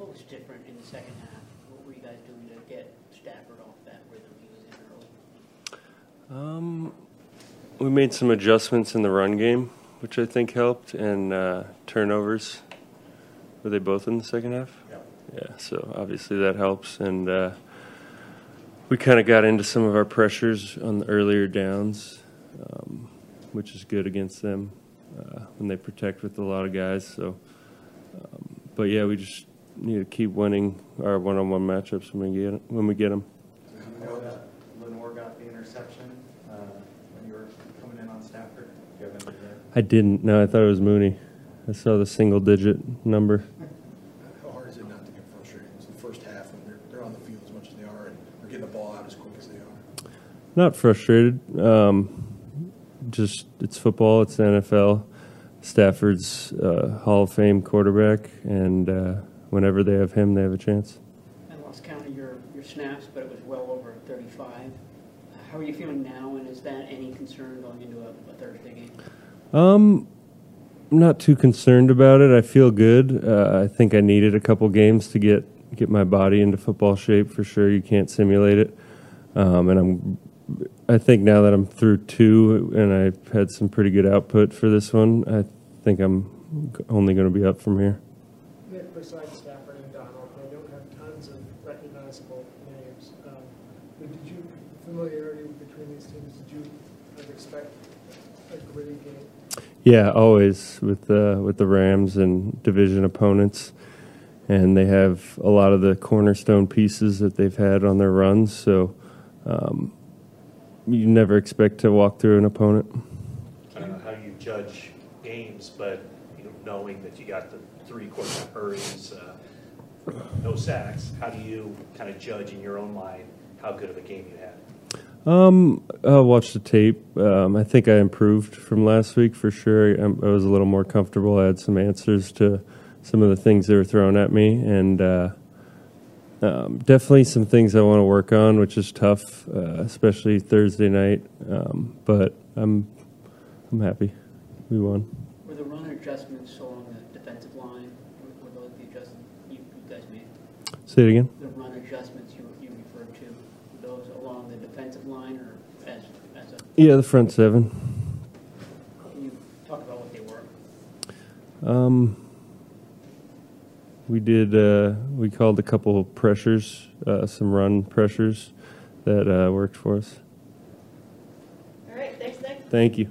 What was different in the second half? What were you guys doing to get Stafford off that rhythm he was in early? Um, we made some adjustments in the run game, which I think helped, and uh, turnovers. Were they both in the second half? Yeah, Yeah. so obviously that helps, and uh, we kind of got into some of our pressures on the earlier downs, um, which is good against them uh, when they protect with a lot of guys. So, um, but yeah, we just need to keep winning our one-on-one matchups when we get when we get them. I know that Lenoir got the interception uh, when you were coming in on Stafford. Do you have any there? I didn't. No, I thought it was Mooney. I saw the single-digit number. How hard is it not to get frustrated? It's the first half, and they're, they're on the field as much as they are, and they're getting the ball out as quick as they are. Not frustrated. Um, just it's football. It's the NFL. Stafford's uh, Hall of Fame quarterback, and uh, whenever they have him, they have a chance. I lost count of your, your snaps, but it was well over 35. How are you feeling now, and is that any concern going into a, a Thursday game? Um, I'm not too concerned about it. I feel good. Uh, I think I needed a couple games to get get my body into football shape for sure. You can't simulate it, um, and I'm. I think now that I'm through two and I've had some pretty good output for this one, I think I'm only going to be up from here. Nick, besides Stafford and Donald, they don't have tons of recognizable names. Um, but did you, familiarity between these teams, did you kind of expect a gritty game? Yeah, always with the with the Rams and division opponents, and they have a lot of the cornerstone pieces that they've had on their runs. So um, you never expect to walk through an opponent. I don't know how you judge games, but you know, knowing that you got the three quarterback hurries, uh, no sacks, how do you kind of judge in your own mind how good of a game you had? Um, I watched the tape. Um, I think I improved from last week for sure. I, I was a little more comfortable. I had some answers to some of the things they were throwing at me, and uh, um, definitely some things I want to work on, which is tough, uh, especially Thursday night. Um, but I'm I'm happy. We won. Were the run adjustments along the defensive line, were, were those the adjustments you, you guys made? Say it again. The run adjustments you, you referred to, were those along the defensive line or as, as a, Yeah, the front seven. can you talk about what they were? Um, we did. Uh, we called a couple pressures, uh, some run pressures that uh, worked for us. All right, thanks, Nick. Thank you.